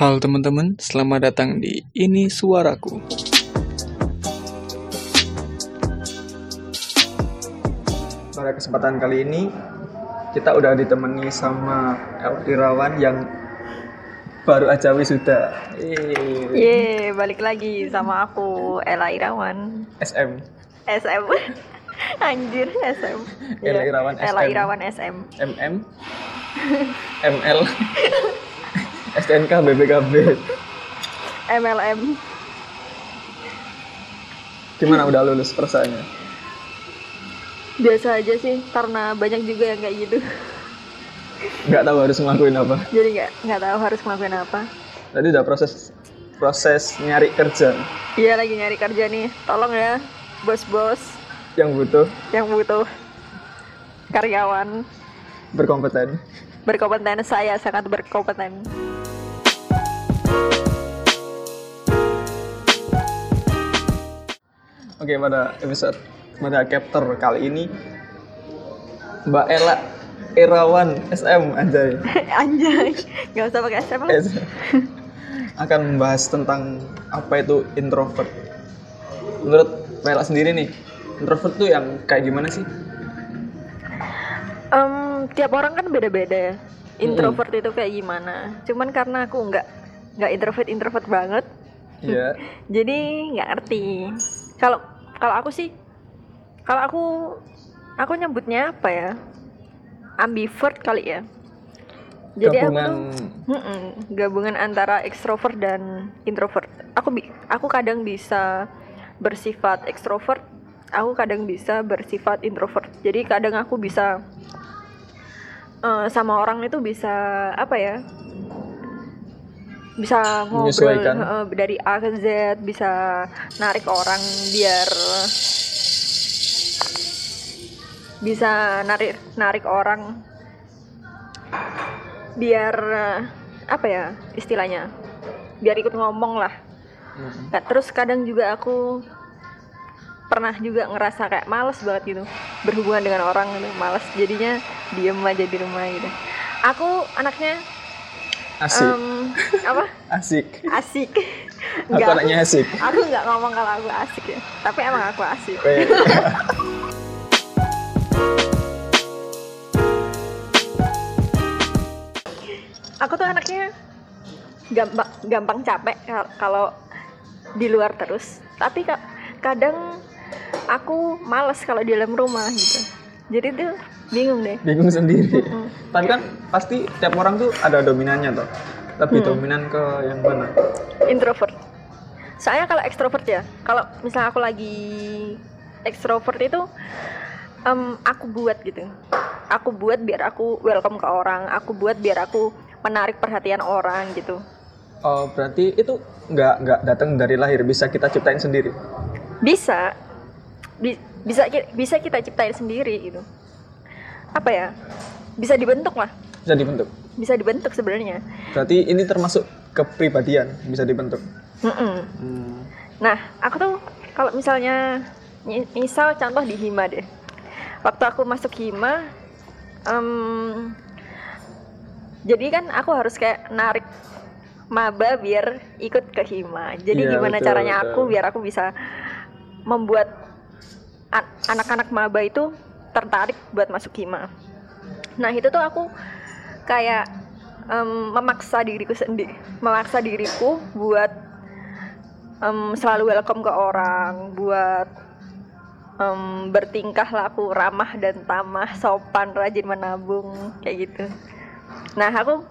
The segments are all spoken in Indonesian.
Halo teman-teman, selamat datang di Ini Suaraku. Pada kesempatan kali ini, kita udah ditemani sama El Irawan yang baru aja wisuda. Yeay. Ye, balik lagi sama aku Ella Irawan SM. SM. Anjir, SM. Ella Iya, Irawan Ella SM. Irawan SM. MM. ML. STNK BPKB. MLM. Gimana udah lulus persanya? Biasa aja sih, karena banyak juga yang kayak gitu. Nggak tahu harus ngelakuin apa. Jadi nggak nggak tahu harus ngelakuin apa. Tadi udah proses proses nyari kerja Iya lagi nyari kerja nih. Tolong ya, bos-bos yang butuh yang butuh karyawan berkompeten. berkompeten. Saya sangat berkompeten. Oke, pada episode pada chapter kali ini Mbak Ella Irawan SM anjay Anjay, nggak usah pakai SM lah. Akan membahas tentang apa itu introvert. Menurut Mbak Ella sendiri nih, introvert tuh yang kayak gimana sih? Em, tiap orang kan beda-beda ya. Introvert itu kayak gimana? Cuman karena aku nggak nggak introvert introvert banget, Iya. jadi nggak ngerti. Kalau kalau aku sih, kalau aku aku nyebutnya apa ya? Ambivert kali ya. Jadi Gabungan aku tuh gabungan antara ekstrovert dan introvert. Aku aku kadang bisa bersifat ekstrovert, aku kadang bisa bersifat introvert. Jadi kadang aku bisa eh, sama orang itu bisa apa ya? Bisa ngobrol eh, dari A ke Z, bisa narik orang biar bisa narik narik orang biar eh, apa ya istilahnya biar ikut ngomong lah. Mm-mm. Nah, terus kadang juga aku pernah juga ngerasa kayak males banget gitu berhubungan dengan orang gitu males jadinya diem aja di rumah gitu. Aku anaknya asik, em, apa? Asik. asik. Aku Nggak, anaknya asik. aku nggak ngomong kalau aku asik ya. Tapi emang aku asik. Aku tuh anaknya gampang gampang capek kal- kalau di luar terus. Tapi ka- kadang aku males kalau di dalam rumah gitu. Jadi tuh bingung deh bingung sendiri. Mm. Tapi kan pasti tiap orang tuh ada dominannya tuh. Lebih Hmm. dominan ke yang mana? introvert soalnya kalau ekstrovert ya kalau misalnya aku lagi ekstrovert itu em, aku buat gitu aku buat biar aku welcome ke orang aku buat biar aku menarik perhatian orang gitu Oh, berarti itu nggak nggak datang dari lahir, bisa kita ciptain sendiri. bisa Bi- bisa bisa kita ciptain sendiri gitu apa ya bisa dibentuk lah Bisa dibentuk. bisa dibentuk sebenarnya Berarti ini termasuk kepribadian, bisa dibentuk. Mm-mm. Hmm. nah aku tuh kalau misalnya mi- misal contoh di hima deh waktu aku masuk hima em, jadi kan aku harus kayak narik maba biar ikut ke hima jadi Iya, gimana betul, caranya betul. aku biar aku bisa membuat an- anak-anak maba itu tertarik buat masuk hima nah itu tuh aku kayak em, memaksa diriku sendiri memaksa diriku buat em, selalu welcome ke orang buat em, bertingkah laku ramah dan tamah sopan rajin menabung kayak gitu. Nah aku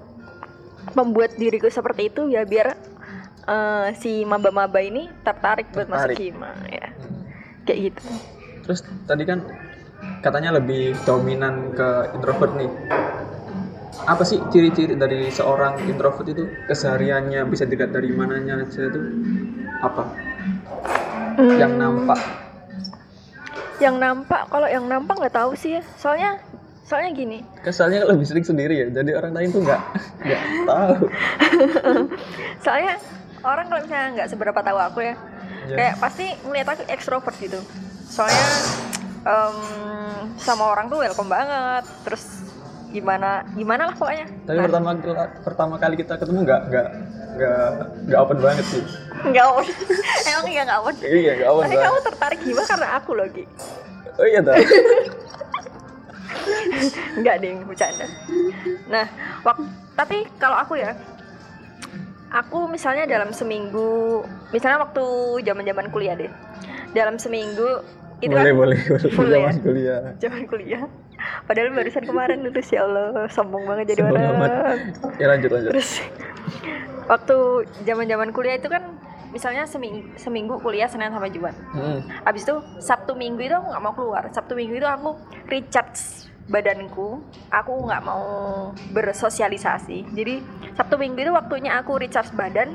membuat diriku seperti itu ya biar eh, si maba-maba ini tertarik buat masuk hima ya. Kayak gitu. Terus tadi kan katanya lebih dominan ke introvert nih. Apa sih ciri-ciri dari seorang introvert itu kesehariannya bisa dilihat dari mananya aja itu apa? Yang Hmm, nampak. yang nampak kalau yang nampak nggak tahu sih ya soalnya soalnya gini Kesannya lebih sering sendiri ya. Jadi orang lain tuh nggak nggak tahu. soalnya orang kalau misalnya nggak seberapa tahu aku ya Ya. kayak pasti ngeliat aku ekstrovert gitu soalnya em, sama orang tuh welcome banget. Terus gimana gimana lah pokoknya. Tapi Nah, pertama pertama kali kita ketemu nggak nggak nggak nggak open banget sih. Nggak on emang iya nggak on iya nggak open tapi banget. kamu tertarik gimana? Karena aku lagi oh iya dah Enggak deh, bercanda. Nah, waktu tapi kalau aku ya, aku misalnya dalam seminggu, misalnya waktu zaman-zaman kuliah deh, dalam seminggu itu boleh kan boleh boleh Full zaman ya? kuliah zaman kuliah. Padahal barusan kemarin lulus ya Allah, sombong banget jadi Sombong orang. amat. ya lanjut lanjut Terus waktu zaman-zaman kuliah itu kan misalnya seminggu, seminggu kuliah Senin sampai Jumat. Hmm. Abis itu Sabtu Minggu itu aku nggak mau keluar. Sabtu Minggu itu aku recharge badanku. Aku nggak mau bersosialisasi. Jadi Sabtu Minggu itu waktunya aku recharge badan.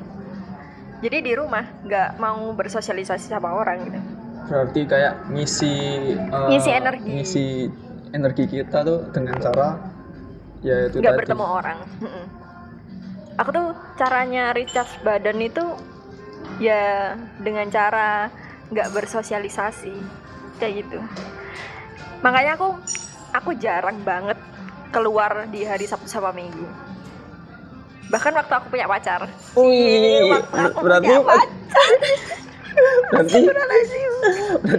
Jadi di rumah nggak mau bersosialisasi sama orang gitu. Berarti kayak ngisi eh, Ngisi energi. ngisi energi kita tuh dengan cara ya itu Nggak bertemu orang. Aku tuh caranya recharge badan itu ya dengan cara nggak bersosialisasi kayak gitu. Makanya aku aku jarang banget keluar di hari Sabtu sama Minggu. Bahkan waktu aku punya pacar. Wih, waktu aku berarti punya pacar. berarti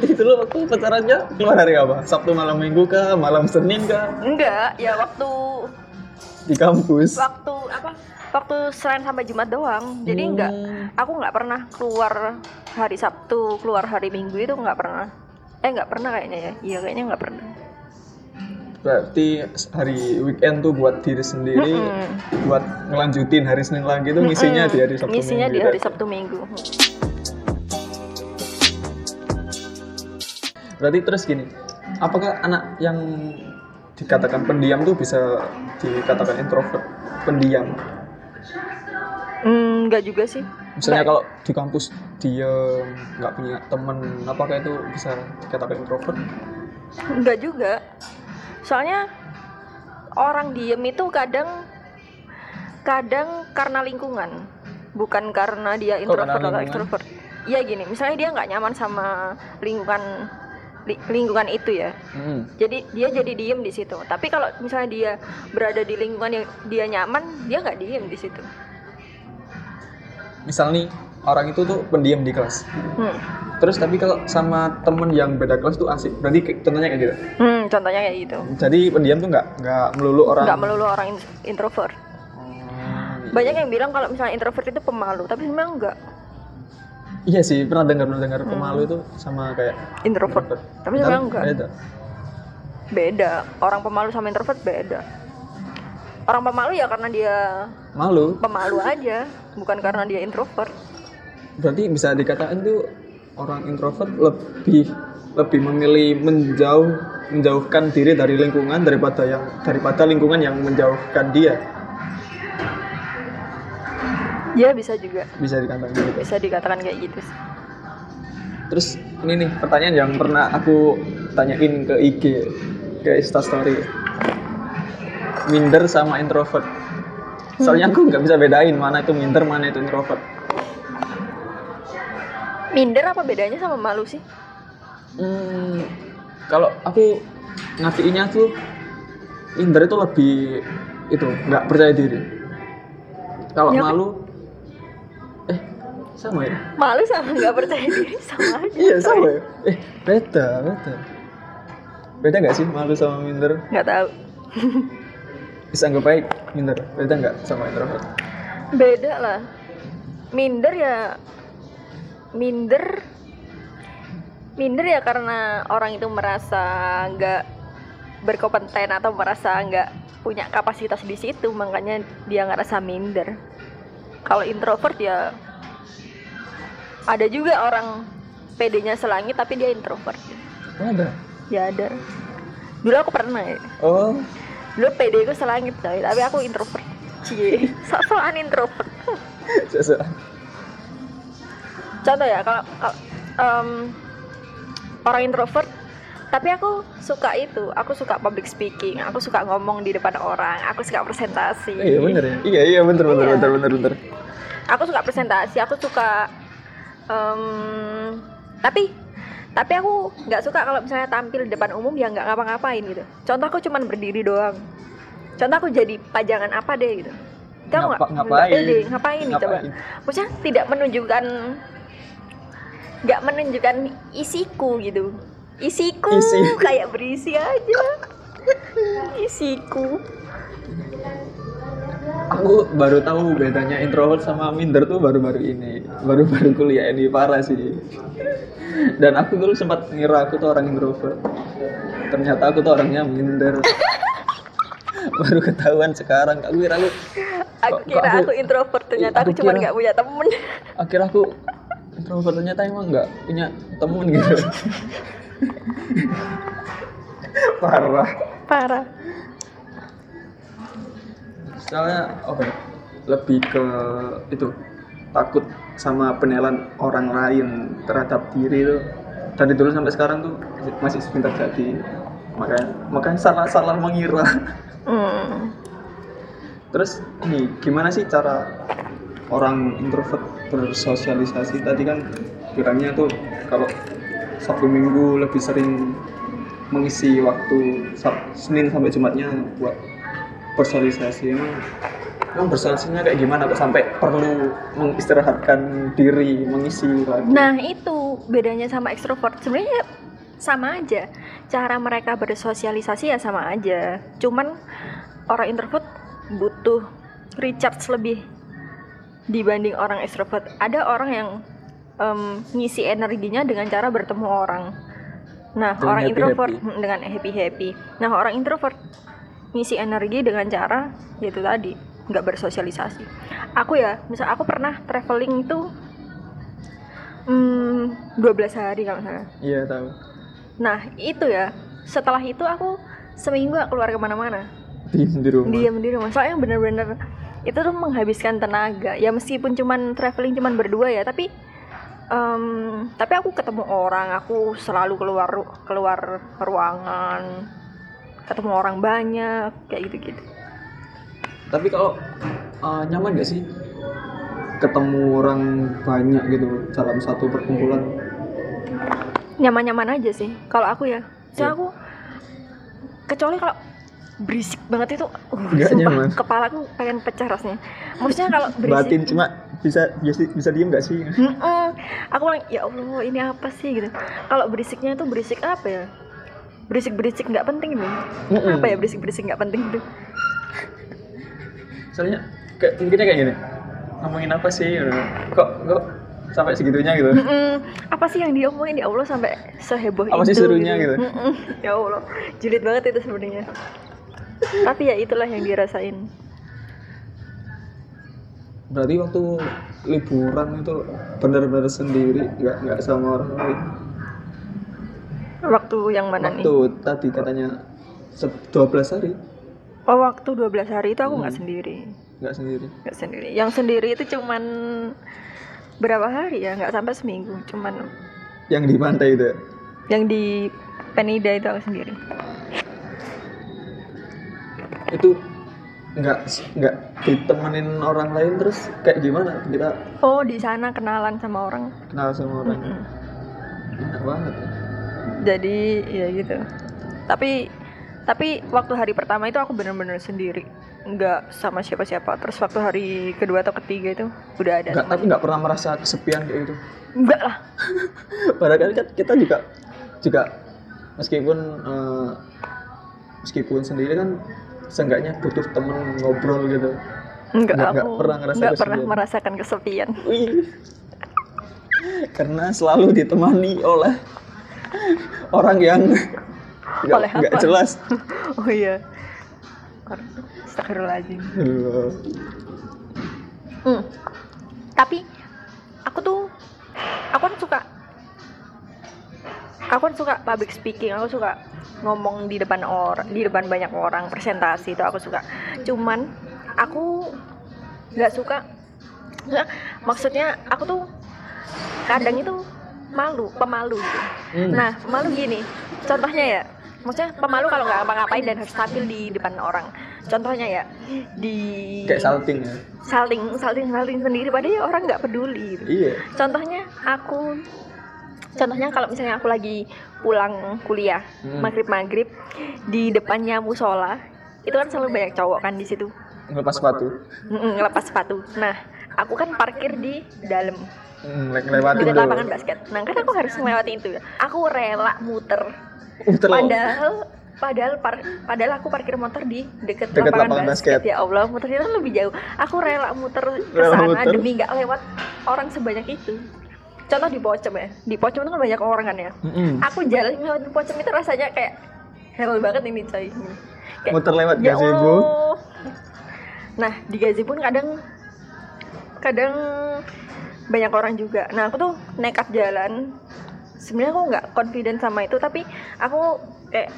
itu lo waktu pacarannya keluar hari apa? Sabtu malam minggu kah? Malam Senin kah? Enggak, ya waktu Di kampus. waktu apa? Waktu Senin sampai Jumat doang. Jadi Hmm. enggak aku nggak pernah keluar hari Sabtu, keluar hari Minggu itu nggak pernah. Eh nggak pernah kayaknya ya. Iya kayaknya nggak pernah. Berarti hari weekend tuh buat diri sendiri, Mm-mm. buat ngelanjutin hari Senin lagi tuh ngisinya Mm-mm. di hari Sabtu Ngisinya Minggu. di ya? hari Sabtu Minggu. Berarti terus gini, apakah anak yang dikatakan pendiam tuh bisa dikatakan introvert? Pendiam. Hmm, nggak juga sih. Misalnya Nggak. kalau di kampus diem, nggak punya temen, apakah itu bisa dikatakan introvert? Enggak juga. Soalnya orang diem itu kadang kadang karena lingkungan, bukan karena dia introvert karena atau ekstrovert. Iya gini, misalnya dia nggak nyaman sama lingkungan li- lingkungan itu ya. Hmm. Jadi dia jadi diem di situ. Tapi kalau misalnya dia berada di lingkungan yang dia nyaman, dia nggak diem di situ. Misal nih orang itu tuh pendiam di kelas. Hmm. Terus tapi kalau sama temen yang beda kelas tuh asik. Berarti contohnya kayak gitu. Hmm, contohnya kayak gitu. Jadi pendiam tuh nggak nggak melulu orang. Nggak melulu orang in- introvert. Oh, Banyak yang bilang kalau misalnya introvert itu pemalu, tapi sebenarnya enggak. Iya sih pernah dengar pernah dengar pemalu itu sama kayak Hmm. Introvert. Tapi Tapi sebenarnya enggak. beda. Beda. Orang pemalu sama introvert beda. Orang pemalu ya karena dia Malu. pemalu aja, bukan karena dia introvert. Berarti bisa dikatakan tuh orang introvert lebih lebih memilih menjauh menjauhkan diri dari lingkungan daripada yang daripada lingkungan yang menjauhkan dia. Ya bisa juga. Bisa dikatakan gitu. Bisa dikatakan kayak gitu. sih. Terus ini nih pertanyaan yang pernah aku tanyain ke IG ke Instastory. Minder sama introvert. Soalnya aku nggak bisa bedain mana itu minder mana itu introvert. Minder apa bedanya sama malu sih? Hmm, kalau aku ngertiinnya tuh minder itu lebih itu nggak percaya diri. Kalau Ya, malu, sama ya? Malu sama nggak percaya diri sama aja. Iya sama ya. Eh beda beda. Beda nggak sih malu sama minder? Nggak tahu. Bisa anggap baik minder. Beda nggak sama introvert? Beda lah. Minder ya minder minder ya karena orang itu merasa nggak berkompeten atau merasa nggak punya kapasitas di situ makanya dia ngerasa minder kalau introvert ya ada juga orang PD-nya selangit tapi dia introvert. Ada. ya ada. Dulu aku pernah. Ya Oh, dulu PD ku selangit coy. Tapi aku introvert. Cie. Sok-sokan introvert. Sesuai. contoh ya kalau, kalau, em, orang introvert tapi aku suka itu. Aku suka public speaking. Aku suka ngomong di depan orang. Aku suka presentasi. Iya bener ya. Iya iya bener bener Iya. bener bener bener. aku suka presentasi. Aku suka em, tapi tapi aku nggak suka kalau misalnya tampil di depan umum ya nggak ngapa-ngapain gitu contoh aku cuman berdiri doang contoh aku jadi pajangan apa deh gitu Ngapa- nggak? ngapain? Pede. Ngapain nih coba? Maksudnya tidak menunjukkan nggak menunjukkan isiku gitu. Isiku Isi. kayak berisi aja. Isiku. Aku baru tahu bedanya introvert sama minder tuh baru-baru ini. Baru-baru kuliah ini parah sih. Dan aku dulu sempat ngira aku tuh orang introvert. Ternyata aku tuh orangnya minder. Baru ketahuan sekarang. Aku kira aku Aku kira aku, introvert ternyata aku, aku cuma nggak punya temen. akhir aku introvert ternyata emang nggak punya temen gitu. Parah. Parah. Soalnya apa ya, lebih ke itu takut sama penilaian orang lain terhadap diri itu. Dari dulu sampai sekarang tuh masih sering terjadi. Makanya makanya salah salah mengira. Hmm. terus ini gimana sih cara orang introvert bersosialisasi? Tadi kan bilangnya tuh kalau Sabtu Minggu lebih sering mengisi waktu Senin sampai Jumatnya buat bersosialisasi emang emang bersosialisasinya kayak gimana? Kok sampai perlu mengistirahatkan diri mengisi lagi? Nah itu bedanya sama ekstrovert. Sebenarnya sama aja. Cara mereka bersosialisasi ya sama aja. Cuman orang introvert butuh recharge lebih dibanding orang ekstrovert ada orang yang em, ngisi energinya dengan cara bertemu orang. Nah Dengan orang happy-happy. introvert hmm, dengan happy happy nah orang introvert ngisi energi dengan cara yaitu tadi nggak bersosialisasi. Aku ya misal aku pernah traveling itu hmm, 12 hari kalau salah. Iya tahu. Nah itu ya setelah itu aku seminggu gak keluar ke mana-mana. Diem di rumah. Diam di rumah. Soalnya bener-bener itu tuh menghabiskan tenaga. Ya meskipun cuman traveling cuman berdua ya tapi em, tapi aku ketemu orang aku selalu keluar keluar ruangan ketemu orang banyak kayak gitu-gitu tapi kalau uh, nyaman gak sih ketemu orang banyak gitu dalam satu perkumpulan nyaman-nyaman aja sih kalau aku ya soalnya Iya. aku kecuali kalau berisik banget itu uh, sumpah nyaman. kepalaku pengen pecah rasanya maksudnya kalau berisik batin cuma bisa bisa, bisa diem gak sih Mm-mm. Aku bilang, ya Allah ini apa sih gitu. Kalau berisiknya itu berisik apa ya? Berisik-berisik nggak penting gitu. Mm-mm. Apa ya berisik-berisik nggak penting gitu? soalnya kayak mungkinnya kayak gini ngomongin apa sih kok kok sampai segitunya gitu Mm-mm. Apa sih yang diomongin ya Allah sampai seheboh Apa itu? sih serunya gitu? Mm-mm. Ya Allah, julid banget itu sebenarnya. Tapi ya itulah yang dirasain. berarti waktu liburan itu benar-benar sendiri nggak nggak sama orang lain Waktu yang mana nih? waktu tadi katanya se- 12 hari Oh, waktu 12 hari itu aku nggak Hmm. sendiri. nggak sendiri Nggak sendiri. Yang sendiri itu cuman berapa hari ya? Nggak sampai seminggu. Cuman yang di pantai itu ya? yang di Penida itu aku sendiri. itu nggak nggak ditemenin orang lain terus kayak gimana kita Oh di sana kenalan sama orang. kenal sama orang Mm-mm. enak banget ya. Jadi ya gitu. Tapi tapi waktu hari pertama itu aku bener-bener sendiri, nggak sama siapa-siapa. Terus waktu hari kedua atau ketiga itu udah ada. nggak tapi nggak pernah merasa kesepian kayak gitu Enggak lah. padahal kan kita juga juga meskipun eh, meskipun sendiri kan seenggaknya butuh temen ngobrol gitu Enggak, Nggak- aku pernah ngerasa nggak pernah kesepian. merasakan kesepian. Wih. karena selalu ditemani oleh orang yang nggak Oleh jelas oh iya. Astagfirullahaladzim. Hmm. Tapi aku tuh aku kan suka aku kan suka public speaking, aku suka ngomong di depan orang, di depan banyak orang, presentasi itu aku suka. Cuman aku nggak suka maksudnya aku tuh kadang itu malu, pemalu gitu. Hmm. Nah, pemalu gini. Contohnya ya, maksudnya pemalu kalau nggak ngapa-ngapain dan harus tampil di depan orang. Contohnya ya, di kayak salting ya salting salting salting sendiri padahal orang nggak peduli gitu. iya contohnya aku contohnya kalau misalnya aku lagi pulang kuliah Hmm. maghrib maghrib di depannya musola itu kan selalu banyak cowok kan di situ Ngelepas sepatu. Ngelepas sepatu nah aku kan parkir di dalam lewatin dekat dulu. lapangan basket nah kan aku harus melewati itu ya aku rela muter Muter loh. padahal padahal par- padahal aku parkir motor di dekat Dekat lapangan, lapangan basket. basket. ya Allah muternya kan lebih jauh aku rela muter ke sana demi nggak lewat orang sebanyak itu contoh di Pocem ya di Pocem itu kan banyak orang kan ya Mm-mm. aku jalan lewat Pocem itu rasanya kayak hell banget ini coy Kayak, Muter lewat ya gazebo. Allah. nah di gazebo pun kadang kadang banyak orang juga nah aku tuh nekat jalan sebenarnya aku nggak confident sama itu tapi aku kayak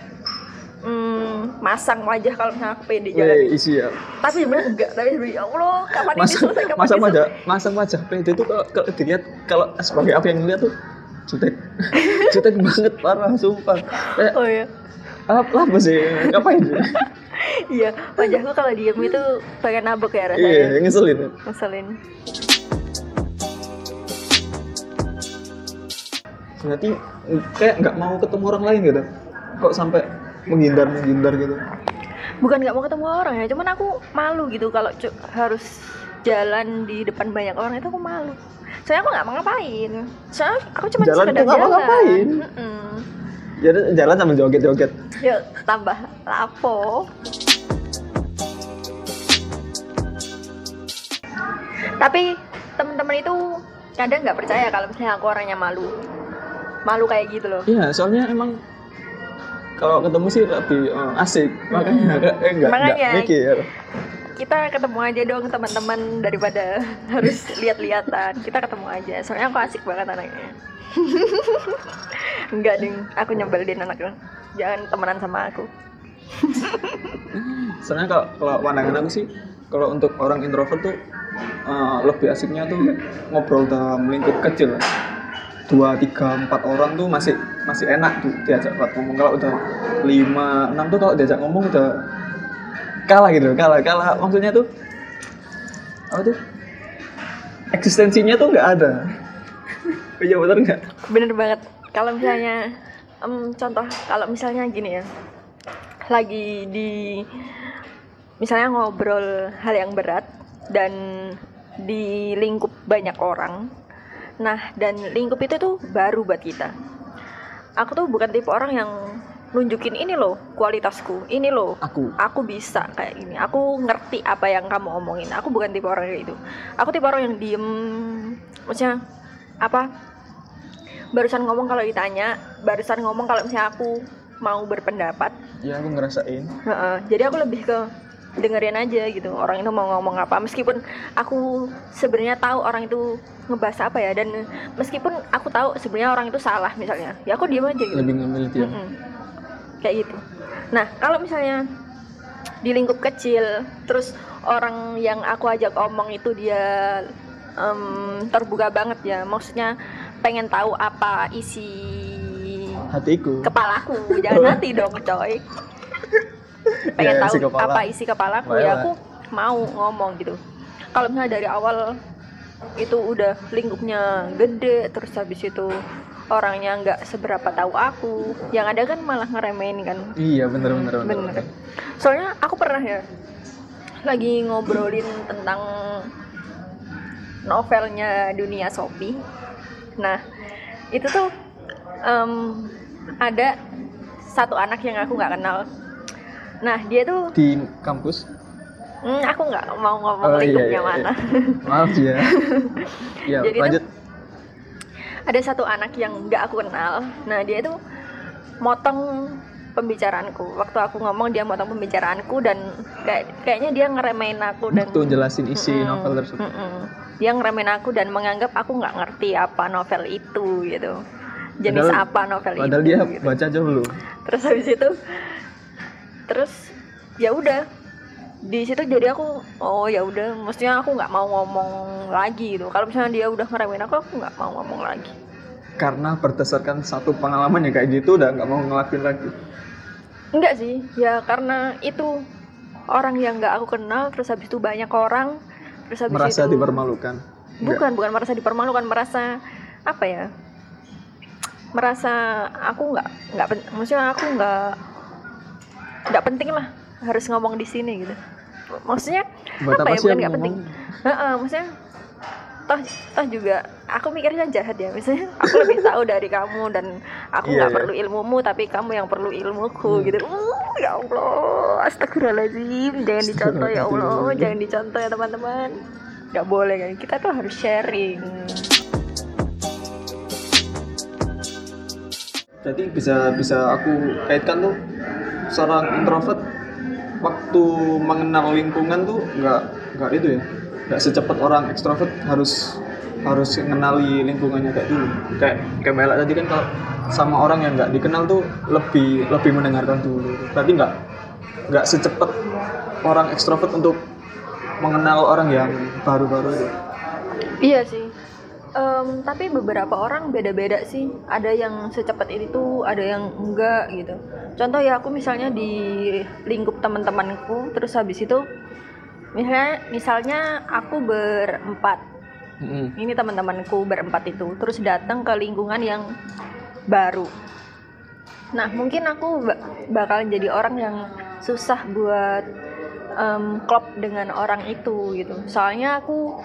hmm, masang wajah kalau misalnya aku pede jalan Weh, isi ya. tapi sebenarnya enggak tapi sebenarnya ya Allah kapan ini Masa, selesai kapan masa ini wajah, masa wajah pede itu kalau, kalau dilihat kalau sebagai apa yang ngeliat tuh jutek, jutek banget parah sumpah. Kayak oh iya apa, apa sih? Ngapain sih? iya wajahku kalau diem itu pengen nabok ya rasanya Iya, ngeselin. ngeselin Berarti kayak nggak mau ketemu orang lain gitu. Kok sampai menghindar menghindar gitu? bukan nggak mau ketemu orang ya cuman aku malu gitu kalau harus jalan di depan banyak orang itu aku malu soalnya aku nggak mau ngapain soalnya aku cuma Jalan sekedar tuh nggak mau jalan ngapain. Mm-mm. Jadi jalan sambil joget-joget. yuk tambah lapo tapi teman-teman itu kadang nggak percaya kalau misalnya aku orangnya malu. Malu kayak gitu loh. Iya, soalnya emang kalau ketemu sih lebih eh, asik. Makanya eh, enggak enggak Makanya. mikir. kita ketemu aja dong teman-teman daripada harus lihat-lihatan. Kita ketemu aja. Soalnya aku asik banget anaknya. Enggak ding. Aku nyebelin anaknya jangan temenan sama aku. Soalnya kalau kalau pandangan aku sih kalau untuk orang introvert tuh eh, lebih asiknya tuh ngobrol dalam lingkup kecil. Dua, tiga, empat orang tuh masih masih enak tuh diajak buat ngomong. Kalau udah lima, enam tuh kalau diajak ngomong udah kalah gitu, kalah, kalah. Maksudnya tuh apa tuh? Eksistensinya tuh nggak ada. Iya bener nggak? bener banget kalau misalnya em, contoh kalau misalnya gini ya lagi di misalnya ngobrol hal yang berat dan di lingkup banyak orang. Nah dan lingkup itu tuh baru buat kita. Aku tuh bukan tipe orang yang nunjukin ini loh kualitasku ini loh Aku. aku bisa kayak gini. Aku ngerti apa yang kamu omongin. Aku bukan tipe orang kayak gitu. Aku tipe orang yang diem maksudnya apa barusan ngomong kalau ditanya barusan ngomong kalau misalnya aku mau berpendapat. Ya aku ngerasain. Heeh, jadi aku lebih ke dengerin aja gitu. Orang itu mau ngomong apa meskipun aku sebenarnya tahu orang itu ngebahas apa ya dan meskipun aku tahu sebenarnya orang itu salah misalnya. Ya aku diem aja gitu. Lebih ngambil dia. Mm-mm. kayak gitu. Nah kalau misalnya di lingkup kecil terus orang yang aku ajak omong itu dia em, terbuka banget ya. Maksudnya pengen tahu apa isi Hatiku. kepalaku. Jangan hati dong coy pengen Ya, tahu isi kepala. apa isi kepalaku Boleh ya aku mau ngomong gitu. Kalau misalnya dari awal itu udah lingkupnya gede terus habis itu orangnya nggak seberapa tahu aku. Yang ada kan malah ngeremehin kan. Iya bener bener bener. bener. Soalnya aku pernah ya lagi ngobrolin tentang novelnya dunia Sophie nah itu tuh em, ada satu anak yang aku nggak kenal nah dia tuh Di kampus. hmm, aku nggak mau ngomong Oh, iya, lingkupnya iya, iya. mana Maaf ya. ya Jadi tuh- lanjut. ada satu anak yang nggak aku kenal nah dia itu motong pembicaraanku waktu aku ngomong dia motong pembicaraanku dan kayak kayaknya dia ngeremehin aku dan Tuh jelasin isi Mm-mm, novel tersebut. mm-mm. dia ngeremehin aku dan menganggap aku nggak ngerti apa novel itu gitu jenis Padahal- apa novel Padahal itu dia gitu. baca aja belum. terus habis itu terus ya udah di situ jadi aku oh ya udah mestinya aku nggak mau ngomong lagi gitu kalau misalnya dia udah ngeremehin aku aku nggak mau ngomong lagi Karena berdasarkan satu pengalaman yang kayak gitu udah nggak mau ngelakuin lagi. enggak sih ya karena itu orang yang nggak aku kenal terus habis itu banyak orang terus habis Merasa itu dipermalukan. Enggak. bukan bukan merasa dipermalukan merasa apa ya merasa aku nggak nggak maksudnya aku nggak nggak penting lah harus ngomong di sini gitu. Maksudnya buat apa, apa ya bukan nggak penting. Ngomong? Heeh, maksudnya toh toh juga aku mikirnya jahat ya misalnya aku lebih tahu dari kamu dan aku nggak iya. perlu ilmumu tapi kamu yang perlu ilmuku Hmm. gitu. Uh, ya Allah astagfirullahaladzim jangan dicontoh ya Allah jangan dicontoh ya teman-teman. Nggak boleh kan? Kita tuh harus sharing jadi bisa bisa aku kaitkan tuh seorang introvert waktu mengenal lingkungan tuh nggak nggak itu ya. Nggak secepat orang ekstrovert harus harus mengenali lingkungannya kayak dulu. Kayak kayak Ella tadi kan kalau sama orang yang nggak dikenal tuh lebih lebih mendengarkan dulu. Berarti nggak nggak secepat orang ekstrovert untuk mengenal orang yang baru-baru itu. Iya sih. Em, tapi beberapa orang beda-beda sih. Ada yang secepat itu, ada yang enggak gitu. Contoh ya aku misalnya di lingkup teman-temanku, terus habis itu misalnya misalnya aku berempat. Mm-mm. Ini teman-temanku berempat itu, terus datang ke lingkungan yang baru. Nah, mungkin aku ba- bakalan jadi orang yang susah buat em, klop dengan orang itu gitu. Soalnya aku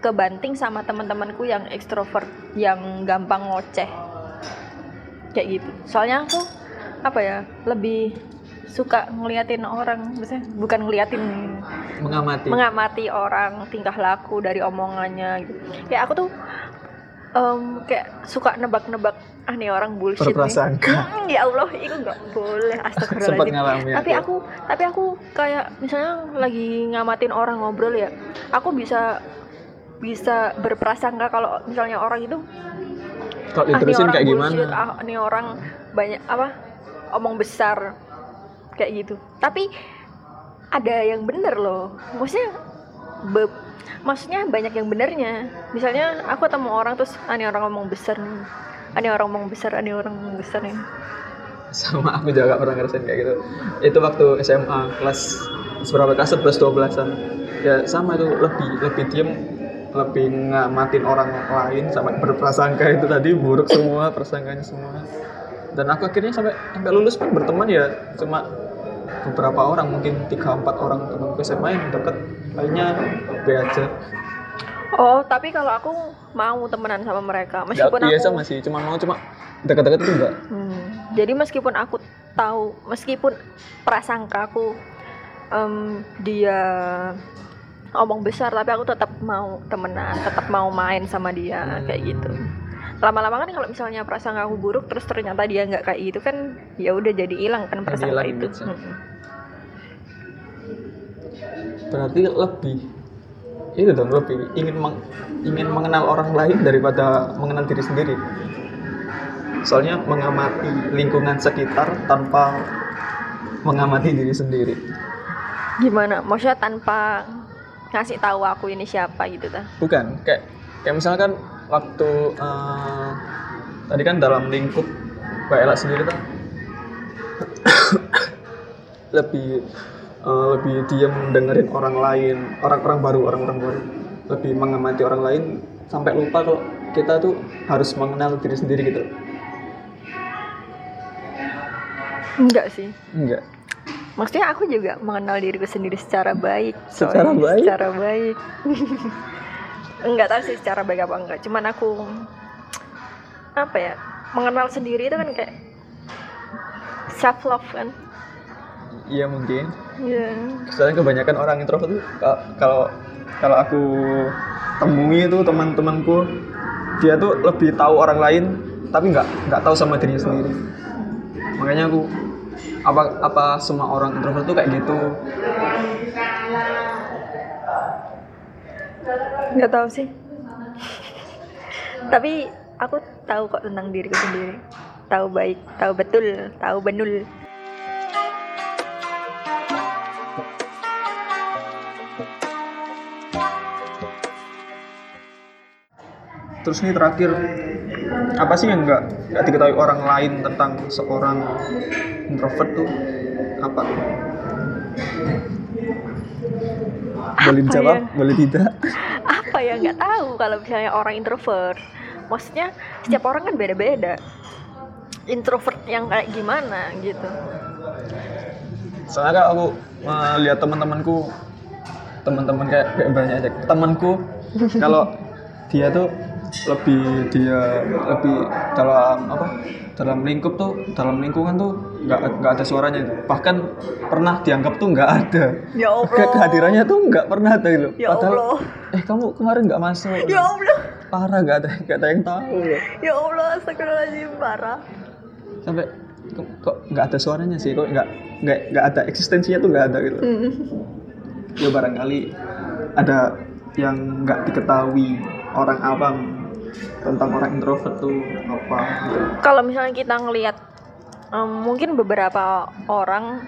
kebanting sama teman-temanku yang ekstrovert, yang gampang ngoceh. Kayak gitu. Soalnya aku apa ya, lebih suka ngeliatin orang, maksudnya bukan ngeliatin mengamati mengamati orang tingkah laku dari omongannya gitu. Kayak aku tuh em, kayak suka nebak-nebak ah nih orang bullshit nih. berprasangka Hmm, ya Allah, itu nggak boleh astagfirullahaladzim. Tapi aku tapi aku kayak misalnya lagi ngamatin orang ngobrol ya, aku bisa bisa berprasangka kalau misalnya orang itu kalau ah diterusin kayak gimana? bullshit, ah nih orang banyak apa omong besar. Kayak gitu. Tapi ada yang bener loh, maksudnya be- maksudnya banyak yang benernya. Misalnya aku ketemu orang terus ah nih orang ngomong besar nih, ah nih orang ngomong besar, ah nih orang ngomong besar nih. sama aku juga gak pernah ngerasain kayak gitu. Itu waktu SMA kelas berapa kelas? 11 12an ya sama itu. Lebih lebih diem lebih ngamatin orang lain sampai berprasangka itu tadi buruk semua prasangkanya semua. Dan aku akhirnya sampai sampai lulus pun berteman ya cuma beberapa orang mungkin tiga empat orang temanku SMA yang deket. Lainnya be aja. Oh, tapi kalau aku mau temenan sama mereka, meskipun biasa aku masih cuma mau cuma deket-deket itu enggak Hmm, jadi meskipun aku tahu, meskipun prasangka aku em, dia omong besar, tapi aku tetap mau temenan, tetap mau main sama dia Hmm. kayak gitu. Lama-lama kan kalau misalnya prasangka aku buruk, terus ternyata dia nggak kayak gitu kan, ya udah jadi hilang kan hilang itu. Mm-mm. berarti lebih itu dong lebih ingin meng- ingin mengenal orang lain daripada mengenal diri sendiri soalnya mengamati lingkungan sekitar tanpa mengamati diri sendiri Gimana? Maksudnya tanpa ngasih tahu aku ini siapa gitu ta? bukan kayak kayak misalkan waktu eh, tadi kan dalam lingkup Mbak Ella sendiri tuh lebih eh, lebih diam dengerin orang lain orang-orang baru orang-orang baru lebih mengamati orang lain sampai lupa kalau kita tuh harus mengenal diri sendiri gitu Enggak sih. enggak Maksudnya aku juga mengenal diriku sendiri secara baik. Secara baik? Secara baik. enggak tahu sih secara baik apa enggak. Cuman aku apa ya? Mengenal sendiri itu kan kayak self love kan. iya mungkin Iya. soalnya kebanyakan orang introvert tuh ka- kalau kalau aku temui itu teman-temanku dia tuh lebih tahu orang lain tapi nggak nggak tahu sama dirinya sendiri makanya aku apa apa semua orang introvert tuh kayak gitu Enggak tahu sih. Tapi aku tahu kok tentang diriku sendiri. Tahu baik, tahu betul, tahu benul. Terus nih terakhir apa sih yang nggak nggak diketahui orang lain tentang seorang introvert tuh? Apa? Boleh dijawab? ya? boleh tidak? Apa ya? Nggak tahu kalau misalnya orang introvert. Maksudnya setiap orang kan beda-beda. Introvert yang kayak gimana gitu. Soalnya aku melihat teman-temanku teman-teman kayak kayak banyak aja. Temanku kalau dia tuh lebih dia lebih dalam apa dalam lingkup tuh dalam lingkungan tuh nggak nggak ada suaranya bahkan pernah dianggap tuh nggak ada Ya Ke kehadirannya tuh nggak pernah ada gitu Ya padahal Allah. eh kamu kemarin nggak masuk Ya Allah. parah nggak ada nggak ada yang tahu loh. Ya Allah, astagfirullahaladzim, parah. sampai kok, nggak ada suaranya sih kok nggak nggak nggak ada eksistensinya tuh nggak ada gitu Hmm. ya barangkali ada yang nggak diketahui orang awam tentang orang introvert tuh apa gitu. Kalau misalnya kita ngelihat em, mungkin beberapa orang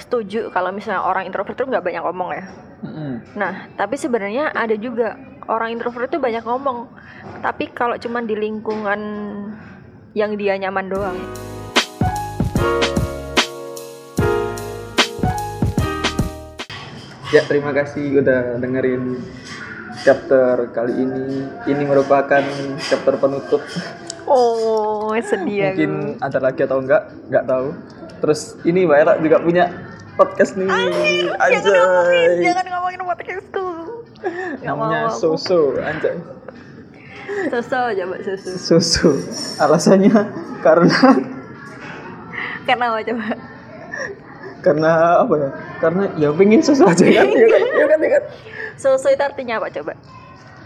setuju kalau misalnya orang introvert itu nggak banyak ngomong ya. Mm-mm. Nah, tapi sebenarnya ada juga orang introvert itu banyak ngomong. Tapi kalau cuman di lingkungan yang dia nyaman doang. Ya terima kasih udah dengerin chapter kali ini. Ini merupakan chapter penutup. Oh, sedih aku. Mungkin ada lagi atau enggak, nggak tahu. Terus ini Mbak Era juga punya podcast nih. Jangan ngomongin, Anjay. jangan ngomongin podcastku. Namanya. Soso, anjay. Susu coba susu. Soso. Alasannya karena Karena apa coba? karena apa ya? Karena ya pengen susu aja kan? Ya kan? Ya kan? Ya kan? Susu itu artinya apa coba?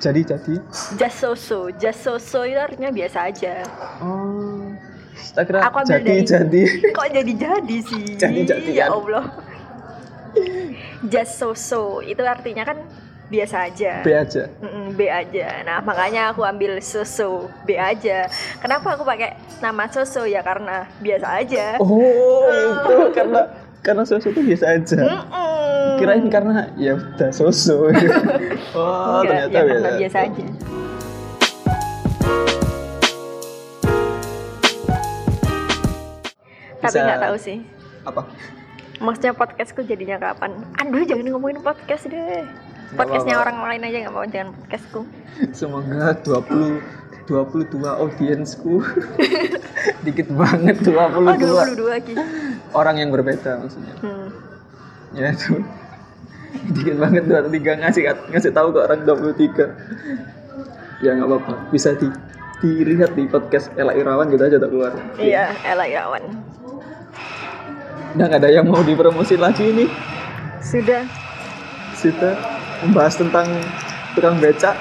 Jadi jadi. Just so Just so itu artinya biasa aja. Oh. Tak kira Aku jadi dari- jadi. Kok jadi-jadi sih? Jadi-jadian. Ya Allah. Just so itu artinya kan biasa aja. B aja. Mm-mm, B aja. Nah, makanya aku ambil susu B aja. Kenapa aku pakai nama susu ya karena biasa aja. Oh, itu karena karena susu itu biasa aja. Mm-mm. Kirain karena ya udah susu. oh, Enggak, ternyata ya karena biasa aja. Tapi nggak tahu sih. Apa? Maksudnya podcastku jadinya kapan? Aduh, jangan ngomongin podcast deh. Podcastnya orang lain aja nggak mau jangan podcastku. Semoga 20 22 audiensku dikit banget 22 Oh, 22 lagi. Orang yang berbeda maksudnya. Hmm. ya itu. Dikit banget 23 ngasih ngasih tahu ke orang 23 ya nggak apa-apa. Bisa di dilihat di podcast Ella Irawan gitu aja tak keluar. Iya, Ella Irawan. udah nggak ada yang mau dipromosi lagi ini? Sudah. kita membahas tentang tukang becak.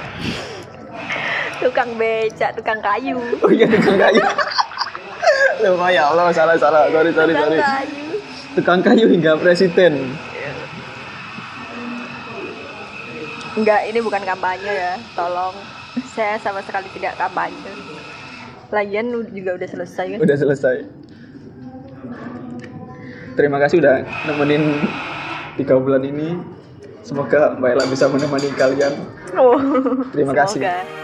Tukang becak, tukang kayu. oh iya tukang kayu lupa ya Allah salah salah sorry sorry tukang sorry kayu. tukang kayu hingga presiden Enggak, ini bukan kampanye ya. Tolong. Saya sama sekali tidak kampanye. Lagian juga udah selesai kan? udah selesai terima kasih udah nemenin tiga bulan ini semoga Mbak Ella bisa menemani kalian Oh. Terima kasih. Semoga.